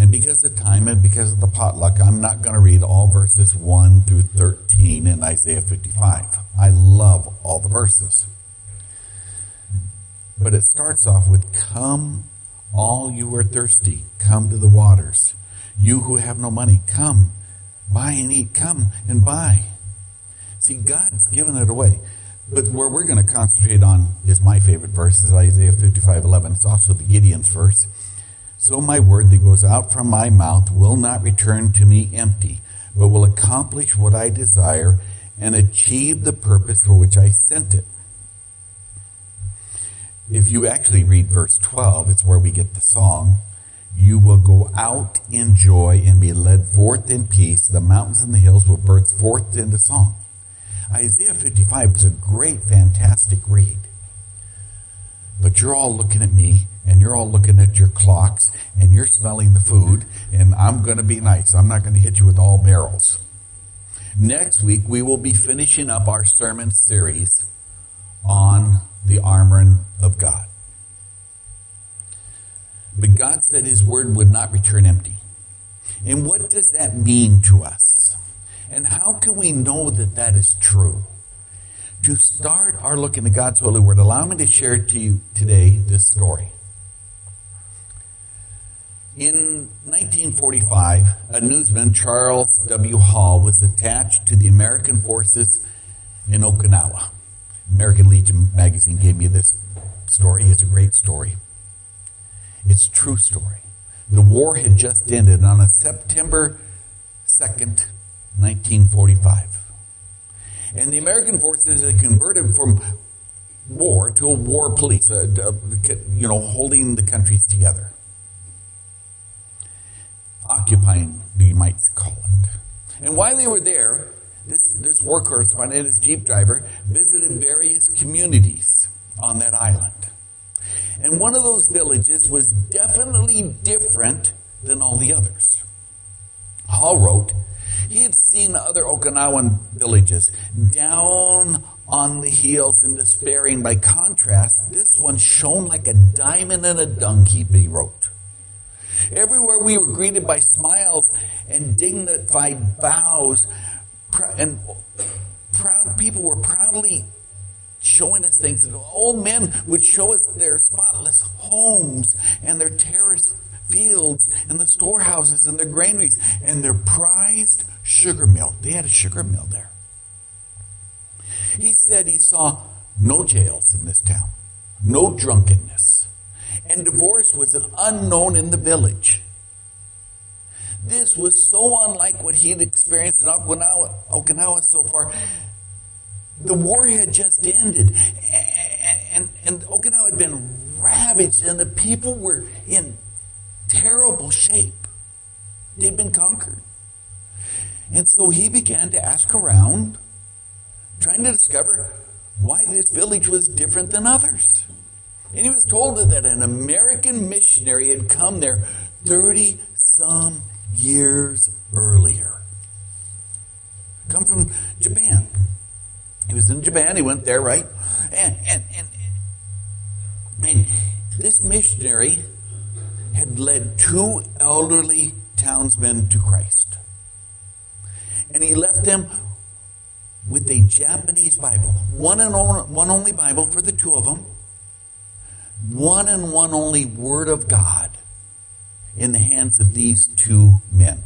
And because of time and because of the potluck, I'm not going to read all verses 1 through 13 in Isaiah 55. I love all the verses. But it starts off with, Come, all you who are thirsty, come to the waters. You who have no money, come, buy and eat, come and buy. See, God's given it away. But where we're going to concentrate on is my favorite verse, is Isaiah 55, 11. It's also the Gideon's verse. So my word that goes out from my mouth will not return to me empty, but will accomplish what I desire and achieve the purpose for which I sent it. If you actually read verse 12, it's where we get the song. You will go out in joy and be led forth in peace. The mountains and the hills will burst forth into song. Isaiah 55 is a great, fantastic read. But you're all looking at me and you're all looking at your clocks and you're smelling the food and I'm going to be nice. I'm not going to hit you with all barrels. Next week we will be finishing up our sermon series on the armoring of God. But God said his word would not return empty. And what does that mean to us? And how can we know that that is true? To start our look into God's holy word, allow me to share to you today this story. In 1945, a newsman, Charles W. Hall, was attached to the American forces in Okinawa. American Legion magazine gave me this story. It's a great story. It's a true story. The war had just ended on September 2nd, 1945. And the American forces had converted from war to a war police, uh, uh, you know, holding the countries together occupying, you might call it. And while they were there, this, this war correspondent, this Jeep driver, visited various communities on that island. And one of those villages was definitely different than all the others. Hall wrote, he had seen other Okinawan villages down on the hills and despairing. By contrast, this one shone like a diamond in a dung heap, he wrote. Everywhere we were greeted by smiles and dignified bows, and proud people were proudly showing us things. Old men would show us their spotless homes and their terraced fields and the storehouses and their granaries and their prized sugar mill. They had a sugar mill there. He said he saw no jails in this town, no drunkenness, and divorce was an unknown in the village. This was so unlike what he had experienced in Okinawa, Okinawa so far. The war had just ended, and, and, and Okinawa had been ravaged, and the people were in terrible shape. They'd been conquered. And so he began to ask around, trying to discover why this village was different than others. And he was told that an American missionary had come there 30 some years earlier. Come from Japan. He was in Japan. He went there, right? And, and, and, and this missionary had led two elderly townsmen to Christ. And he left them with a Japanese Bible. One and only, one only Bible for the two of them one and one only Word of God in the hands of these two men.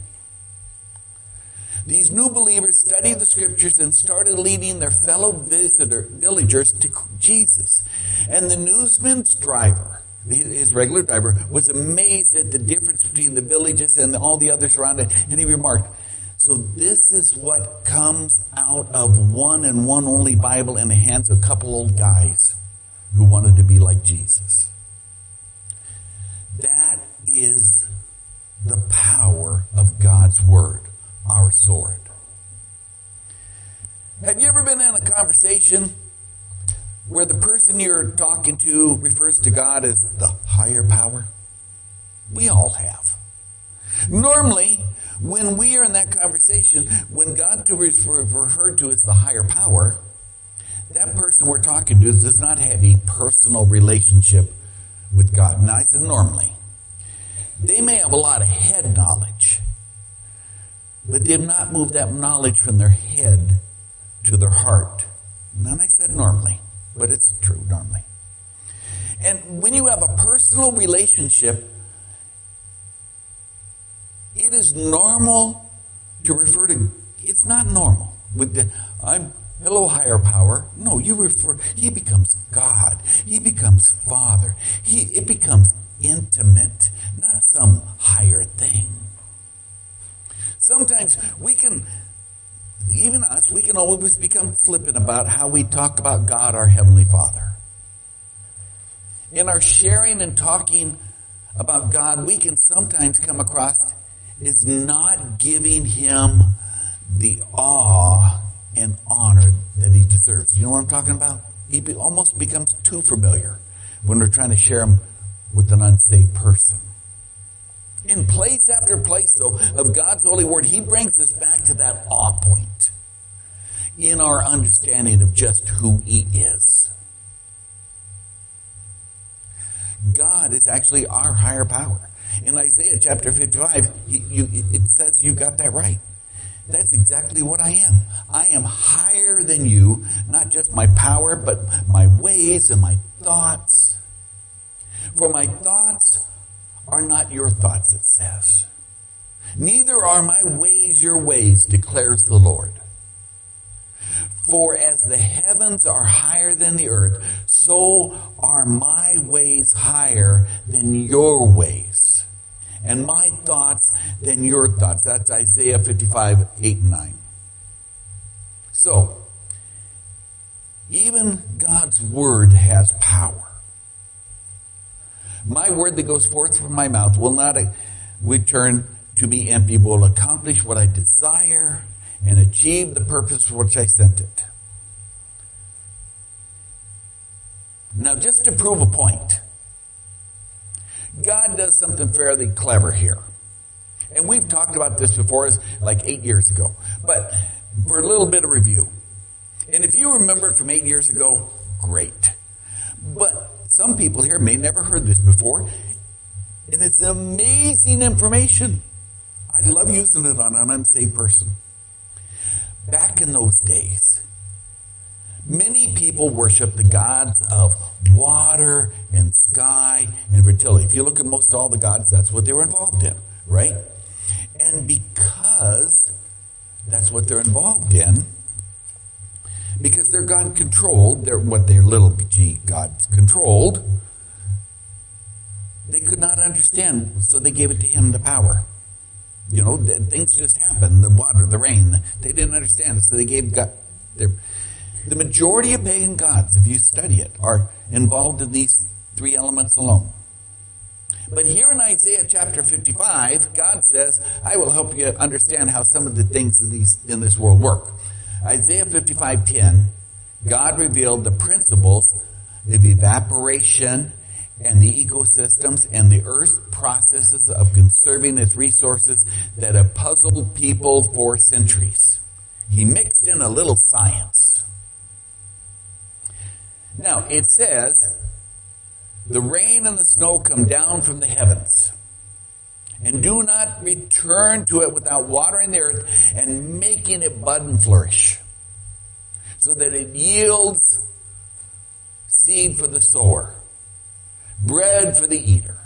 These new believers studied the scriptures and started leading their fellow visitor, villagers to Jesus. And the newsman's driver, his regular driver, was amazed at the difference between the villages and all the others around it. And he remarked, so this is what comes out of one and one only Bible in the hands of a couple old guys who wanted to be like Jesus. That is the power of God's Word, our sword. Have you ever been in a conversation where the person you're talking to refers to God as the higher power? We all have. Normally, when we are in that conversation, when God is referred to as the higher power, that person we're talking to does not have a personal relationship with God. Now, I said normally. They may have a lot of head knowledge, but they have not moved that knowledge from their head to their heart. And I said normally, but it's true normally. And when you have a personal relationship, it is normal to refer to, it's not normal. With the, I'm, hello higher power. No, you refer, he becomes God. He becomes Father. He, it becomes intimate, not some higher thing. Sometimes we can, even us, we can always become flippant about how we talk about God, our Heavenly Father. In our sharing and talking about God, we can sometimes come across as not giving Him the awe and honor that He deserves. You know what I'm talking about? He be, almost becomes too familiar when we're trying to share Him with an unsaved person. In place after place, though, of God's holy word, He brings us back to that awe point in our understanding of just who He is. God is actually our higher power. In Isaiah chapter 55, you, it says you got that right. That's exactly what I am. I am higher than you, not just my power, but my ways and my thoughts. For my thoughts are not your thoughts, it says. Neither are my ways your ways, declares the Lord. For as the heavens are higher than the earth, so are my ways higher than your ways, and my thoughts than your thoughts. That's Isaiah 55, 8 and 9. So, even God's word has power. My word that goes forth from my mouth will not return to me empty, will accomplish what I desire and achieve the purpose for which I sent it. Now, just to prove a point, God does something fairly clever here. And we've talked about this before, like eight years ago. But for a little bit of review. And if you remember it from eight years ago, great. But some people here may never heard this before. And it's amazing information. I love using it on an unsaved person. Back in those days, many people worship the gods of water and sky and fertility. If you look at most all the gods, that's what they were involved in, right? And because that's what they're involved in, because they're God controlled, they're what their little g God controlled, they could not understand, so they gave it to him the power. You know, things just happen. The water, the rain. They didn't understand so they gave God. Their, the majority of pagan gods, if you study it, are involved in these three elements alone. But here in Isaiah chapter 55, God says, I will help you understand how some of the things in, these, in this world work. Isaiah 55:10, God revealed the principles of evaporation and the ecosystems and the earth processes of conserving its resources that have puzzled people for centuries. He mixed in a little science. Now, it says, the rain and the snow come down from the heavens and do not return to it without watering the earth and making it bud and flourish so that it yields seed for the sower bread for the eater.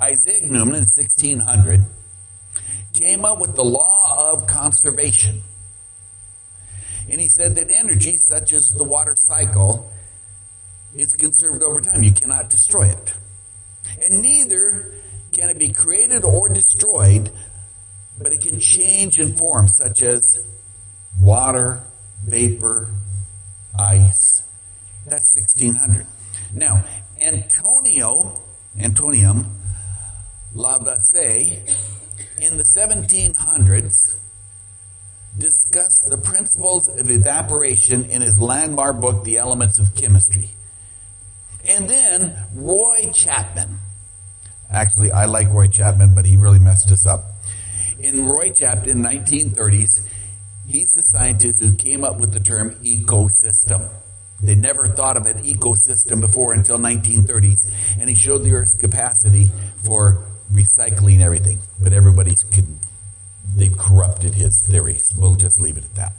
Isaac Newton in 1600 came up with the law of conservation. And he said that energy, such as the water cycle, is conserved over time. You cannot destroy it. And neither can it be created or destroyed, but it can change in form, such as water, vapor, ice. That's 1600. Now, Antonio, Antonium Lavoisier, in the 1700s, discussed the principles of evaporation in his landmark book, The Elements of Chemistry. And then Roy Chapman. Actually, I like Roy Chapman, but he really messed us up. In Roy Chapman, 1930s, he's the scientist who came up with the term ecosystem. They never thought of an ecosystem before until 1930s, and he showed the Earth's capacity for recycling everything. But everybody's they've corrupted his theories. We'll just leave it at that.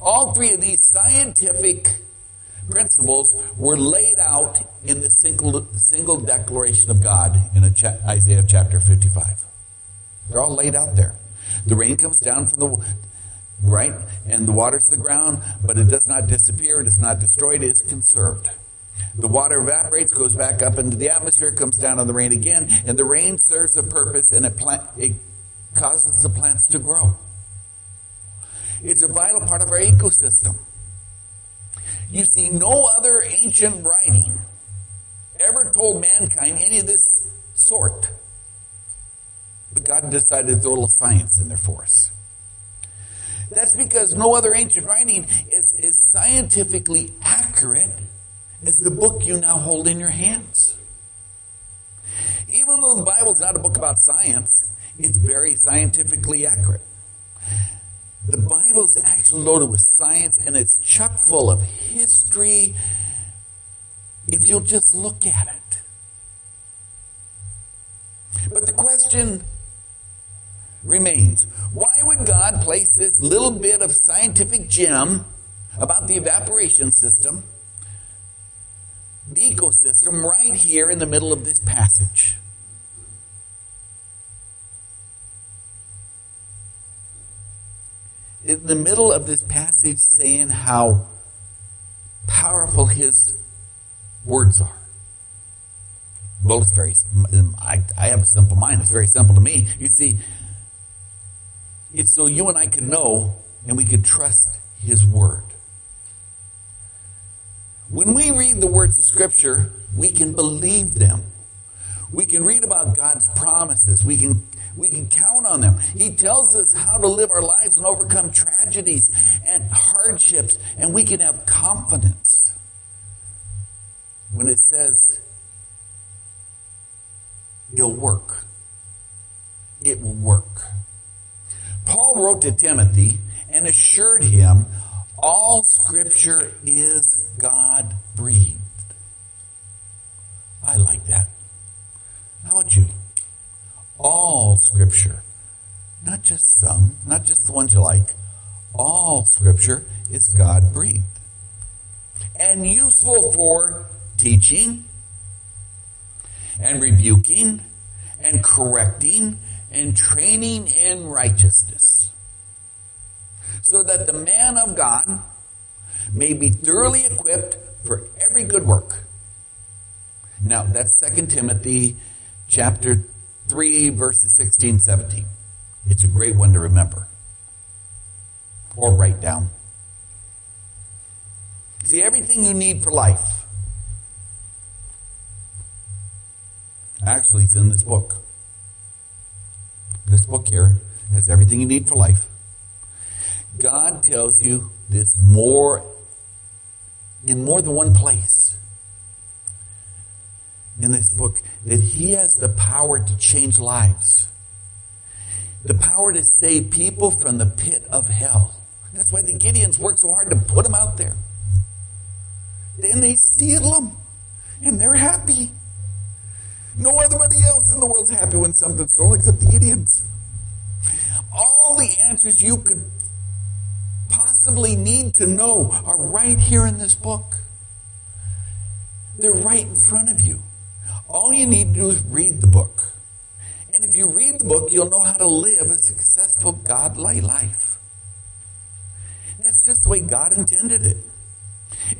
All three of these scientific principles were laid out in the single, single declaration of God in cha- Isaiah chapter 55. They're all laid out there. The rain comes down from the right, and the waters the ground, but it does not disappear, it is not destroyed, it is conserved. The water evaporates, goes back up into the atmosphere, comes down on the rain again, and the rain serves a purpose and it, plant, it causes the plants to grow. It's a vital part of our ecosystem. You see, no other ancient writing ever told mankind any of this sort. But God decided to throw a little science in there for us. That's because no other ancient writing is, is scientifically accurate as the book you now hold in your hands. Even though the Bible is not a book about science, it's very scientifically accurate. The Bible is actually loaded with science and it's chock full of history if you'll just look at it. But the question remains. Why would God place this little bit of scientific gem about the evaporation system, the ecosystem, right here in the middle of this passage? In the middle of this passage saying how powerful his words are. Well, it's very, um, I, I have a simple mind. It's very simple to me. You see, it's so you and I can know and we can trust His Word. When we read the words of Scripture, we can believe them. We can read about God's promises. We can, we can count on them. He tells us how to live our lives and overcome tragedies and hardships, and we can have confidence when it says it'll work. It will work. Paul wrote to Timothy and assured him all scripture is God breathed. I like that. About you? All scripture. Not just some, not just the ones you like. All scripture is God breathed. And useful for teaching and rebuking and correcting and training in righteousness, so that the man of God may be thoroughly equipped for every good work. Now, that's 2 Timothy chapter 3, verses 16, 17. It's a great one to remember. Or write down. See, everything you need for life actually is in this book. This book here has everything you need for life. God tells you this more in more than one place in this book that He has the power to change lives. The power to save people from the pit of hell. That's why the Gideons work so hard to put them out there. Then they steal them and they're happy. No otherybody else in the world's happy when something's stolen except the Gideons. All the answers you could possibly need to know are right here in this book. They're right in front of you. All you need to do is read the book. And if you read the book, you'll know how to live a successful, godly life. That's just the way God intended it.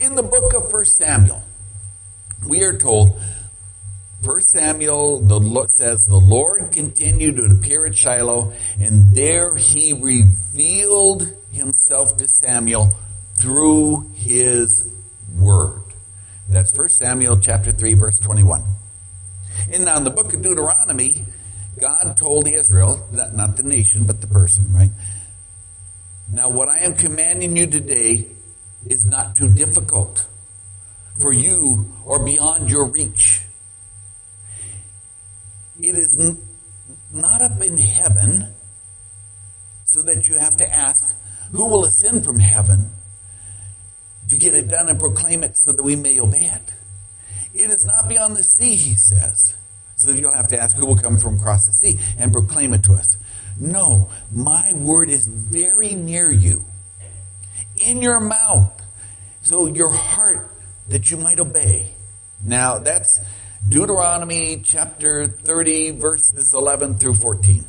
In the book of 1 Samuel, we are told First Samuel the, says the Lord continued to appear at Shiloh, and there he revealed himself to Samuel through his word. That's First Samuel chapter 3 verse 21. Now in uh, the book of Deuteronomy, God told Israel, not the nation, but the person, right? Now what I am commanding you today is not too difficult for you or beyond your reach. It is n- not up in heaven so that you have to ask, who will ascend from heaven to get it done and proclaim it so that we may obey it. It is not beyond the sea, he says. So you'll have to ask who will come from across the sea and proclaim it to us. No, my word is very near you. In your mouth. So your heart that you might obey. Now that's Deuteronomy chapter 30 verses 11 through 14.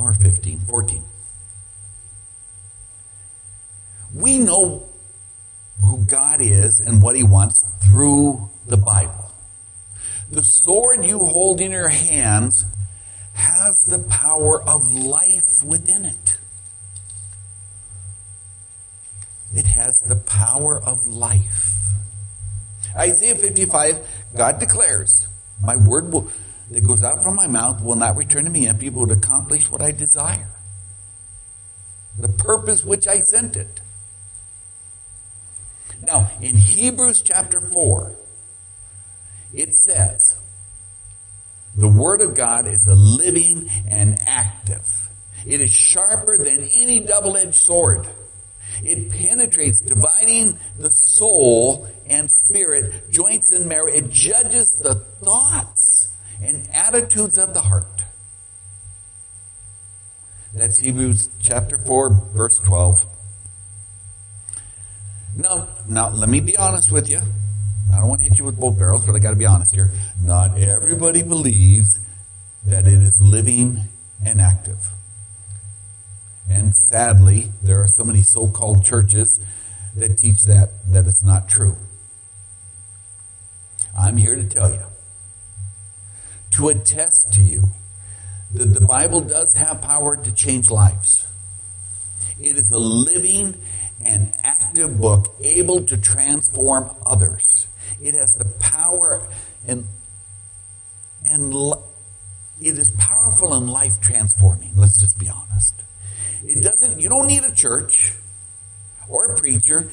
Or 15, 14. We know who God is and what He wants through the Bible. The sword you hold in your hands has the power of life within it. It has the power of life. Isaiah 55, God declares, my word will, that goes out from my mouth will not return to me empty, but will accomplish what I desire. The purpose which I sent it. Now, in Hebrews chapter 4, it says, the Word of God is a living and active. It is sharper than any double-edged sword. It penetrates, dividing the soul and spirit, joints and marrow. It judges the thoughts and attitudes of the heart. That's Hebrews chapter 4, verse 12. Now, now let me be honest with you. I don't want to hit you with both barrels, but I got to be honest here. Not everybody believes that it is living and active. And sadly, there are so many so-called churches that teach that, that it's not true. I'm here to tell you, to attest to you, that the Bible does have power to change lives. It is a living and active book able to transform others. It has the power and and it is powerful and life transforming. Let's just be honest. It doesn't you don't need a church or a preacher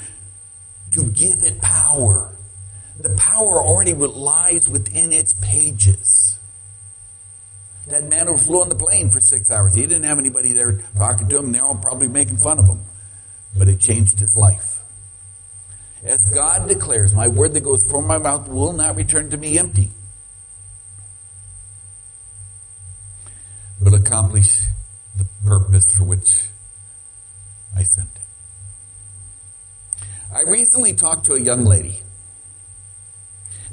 to give it power. The power already lies within its pages. That man who flew on the plane for six hours, he didn't have anybody there talking to him. They're all probably making fun of him but it changed his life. As God declares, my word that goes from my mouth will not return to me empty, but accomplish the purpose for which I sent it. I recently talked to a young lady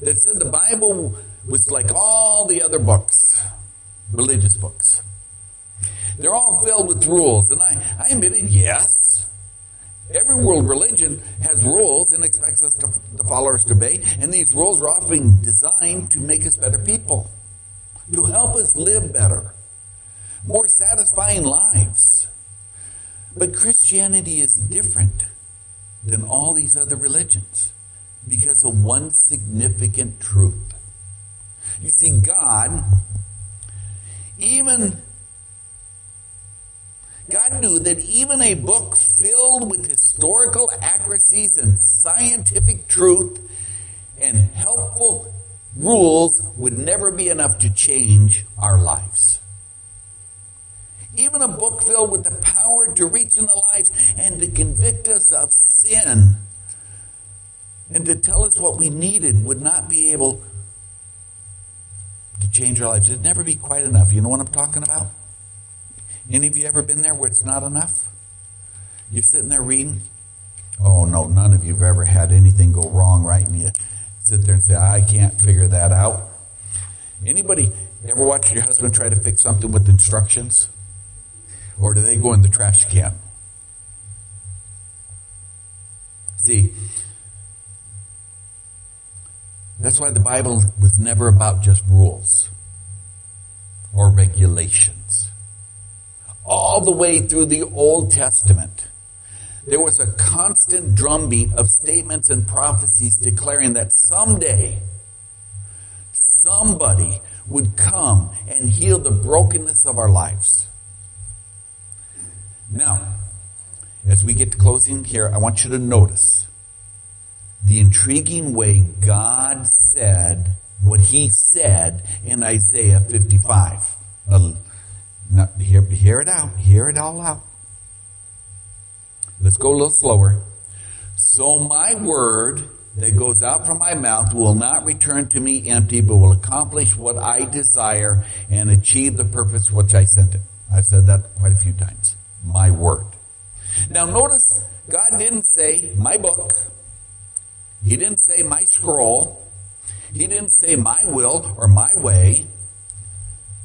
that said the Bible was like all the other books, religious books. They're all filled with rules. And I, I admitted, yes, Every world religion has rules and expects us to, the followers to obey, and these rules are often designed to make us better people, to help us live better, more satisfying lives. But Christianity is different than all these other religions because of one significant truth. You see, God, even God knew that even a book filled with historical accuracies and scientific truth and helpful rules would never be enough to change our lives. Even a book filled with the power to reach in into lives and to convict us of sin and to tell us what we needed would not be able to change our lives. It'd never be quite enough. You know what I'm talking about? Any of you ever been there where it's not enough? You're sitting there reading. Oh no, none of you have ever had anything go wrong, right? And you sit there and say, I can't figure that out. Anybody ever watch your husband try to fix something with instructions? Or do they go in the trash can? See, that's why the Bible was never about just rules or regulations all the way through the Old Testament. There was a constant drumbeat of statements and prophecies declaring that someday somebody would come and heal the brokenness of our lives. Now, as we get to closing here, I want you to notice the intriguing way God said what he said in Isaiah 55. Now, hear, hear it out. Hear it all out. Let's go a little slower. So my word that goes out from my mouth will not return to me empty, but will accomplish what I desire and achieve the purpose which I sent it. I've said that quite a few times. My word. Now notice, God didn't say my book. He didn't say my scroll. He didn't say my will or my way.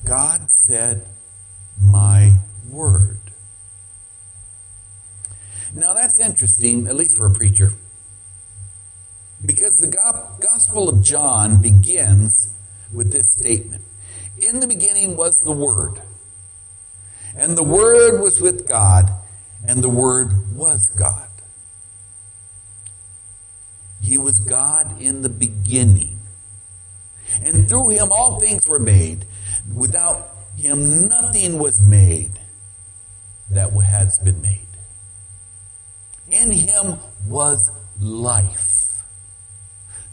God said my word. Now that's interesting, at least for a preacher. Because the Gospel of John begins with this statement. In the beginning was the Word. And the Word was with God, and the Word was God. He was God in the beginning. And through him all things were made. Without him nothing was made that has been made. In him was life.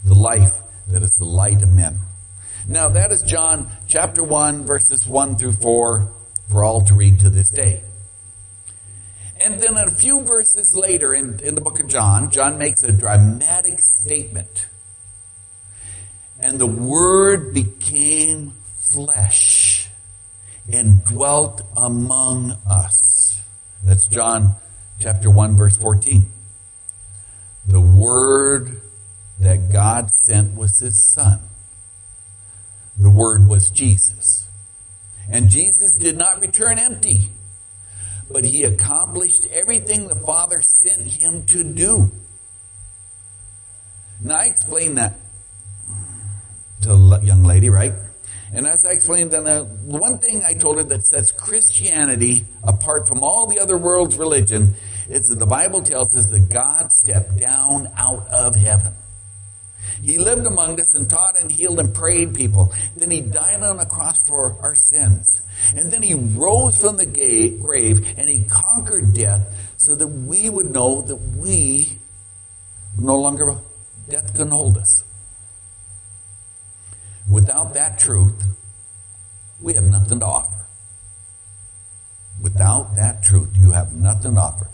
The life that is the light of men. Now that is John chapter 1 verses 1 through 4 for all to read to this day. And then a few verses later in, in the book of John, John makes a dramatic statement. And the Word became flesh and dwelt among us. That's John chapter 1 verse 14. The Word that God sent was His Son. The Word was Jesus. And Jesus did not return empty but he accomplished everything the Father sent him to do. Now I explained that to the young lady, right? And as I explained, then uh, one thing I told her that sets Christianity apart from all the other world's religion is that the Bible tells us that God stepped down out of heaven. He lived among us and taught and healed and prayed people. Then he died on a cross for our sins. And then he rose from the grave and he conquered death so that we would know that we no longer, death can hold us. Without that truth, we have nothing to offer. Without that truth, you have nothing to offer.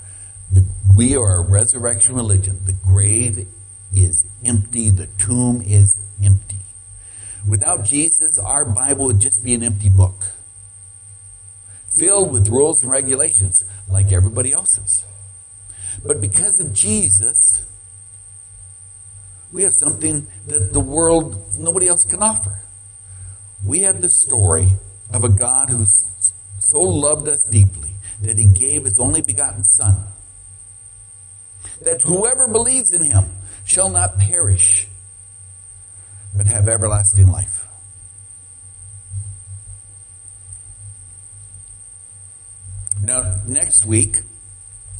The, we are a resurrection religion. The grave is empty. The tomb is empty. Without Jesus, our Bible would just be an empty book. Filled with rules and regulations, like everybody else's. But because of Jesus, we have something that the world, nobody else can offer. We have the story of a God who so loved us deeply that he gave his only begotten Son that whoever believes in him shall not perish, but have everlasting life. Now, next week,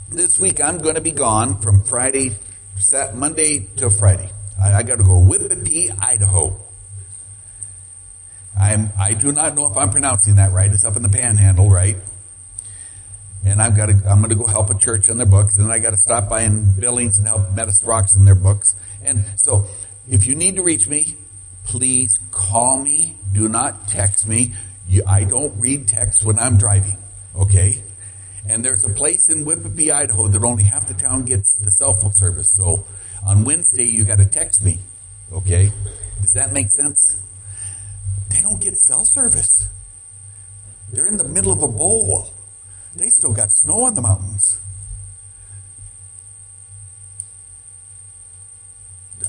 this week I'm going to be gone from Friday, Monday to Friday. I, I got to go Whippapee, Idaho. I'm, I do not know if I'm pronouncing that right. It's up in the panhandle, right? and I've got to, I'm going to go help a church on their books, and I got to stop by in Billings and help Methodist Rocks in their books. And so, if you need to reach me, please call me. Do not text me. You, I don't read text when I'm driving. Okay? And there's a place in Whippapee, Idaho that only half the town gets the cell phone service. So on Wednesday, you got to text me. Okay? Does that make sense? They don't get cell service. They're in the middle of a bowl. They still got snow on the mountains.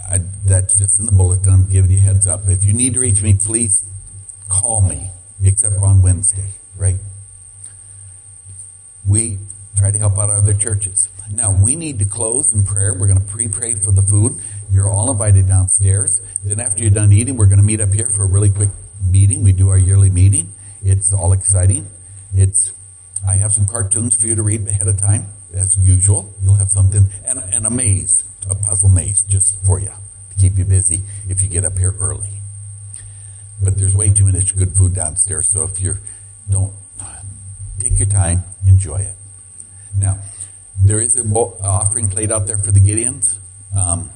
I, that's just in the bulletin. I'm giving you heads up. If you need to reach me, please call me, except on Wednesday, right? Try to help out other churches. Now, we need to close in prayer. We're going to pre-pray for the food. You're all invited downstairs. Then after you're done eating, we're going to meet up here for a really quick meeting. We do our yearly meeting. It's all exciting. It's I have some cartoons for you to read ahead of time, as usual. You'll have something, and, and a maze, a puzzle maze, just for you to keep you busy if you get up here early. But there's way too much good food downstairs, so if you don't, take your time, enjoy it. Now, there is an offering plate out there for the Gideons, um,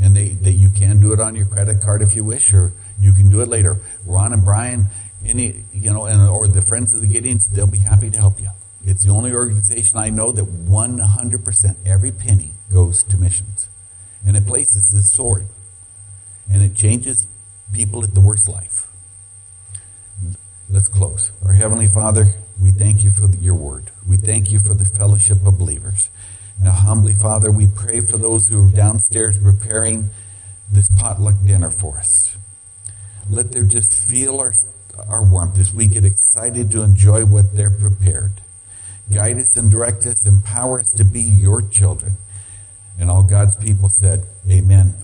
and they, that you can do it on your credit card if you wish, or you can do it later. Ron and Brian any, you know, and, or the Friends of the Gideons, they'll be happy to help you. It's the only organization I know that 100%, every penny goes to missions. And it places the sword. And it changes people at the worst life. Let's close. Our Heavenly Father, we thank you for your word. We thank you for the fellowship of believers. Now, humbly, Father, we pray for those who are downstairs preparing this potluck dinner for us. Let them just feel our, our warmth as we get excited to enjoy what they're prepared. Guide us and direct us, empower us to be your children. And all God's people said, Amen.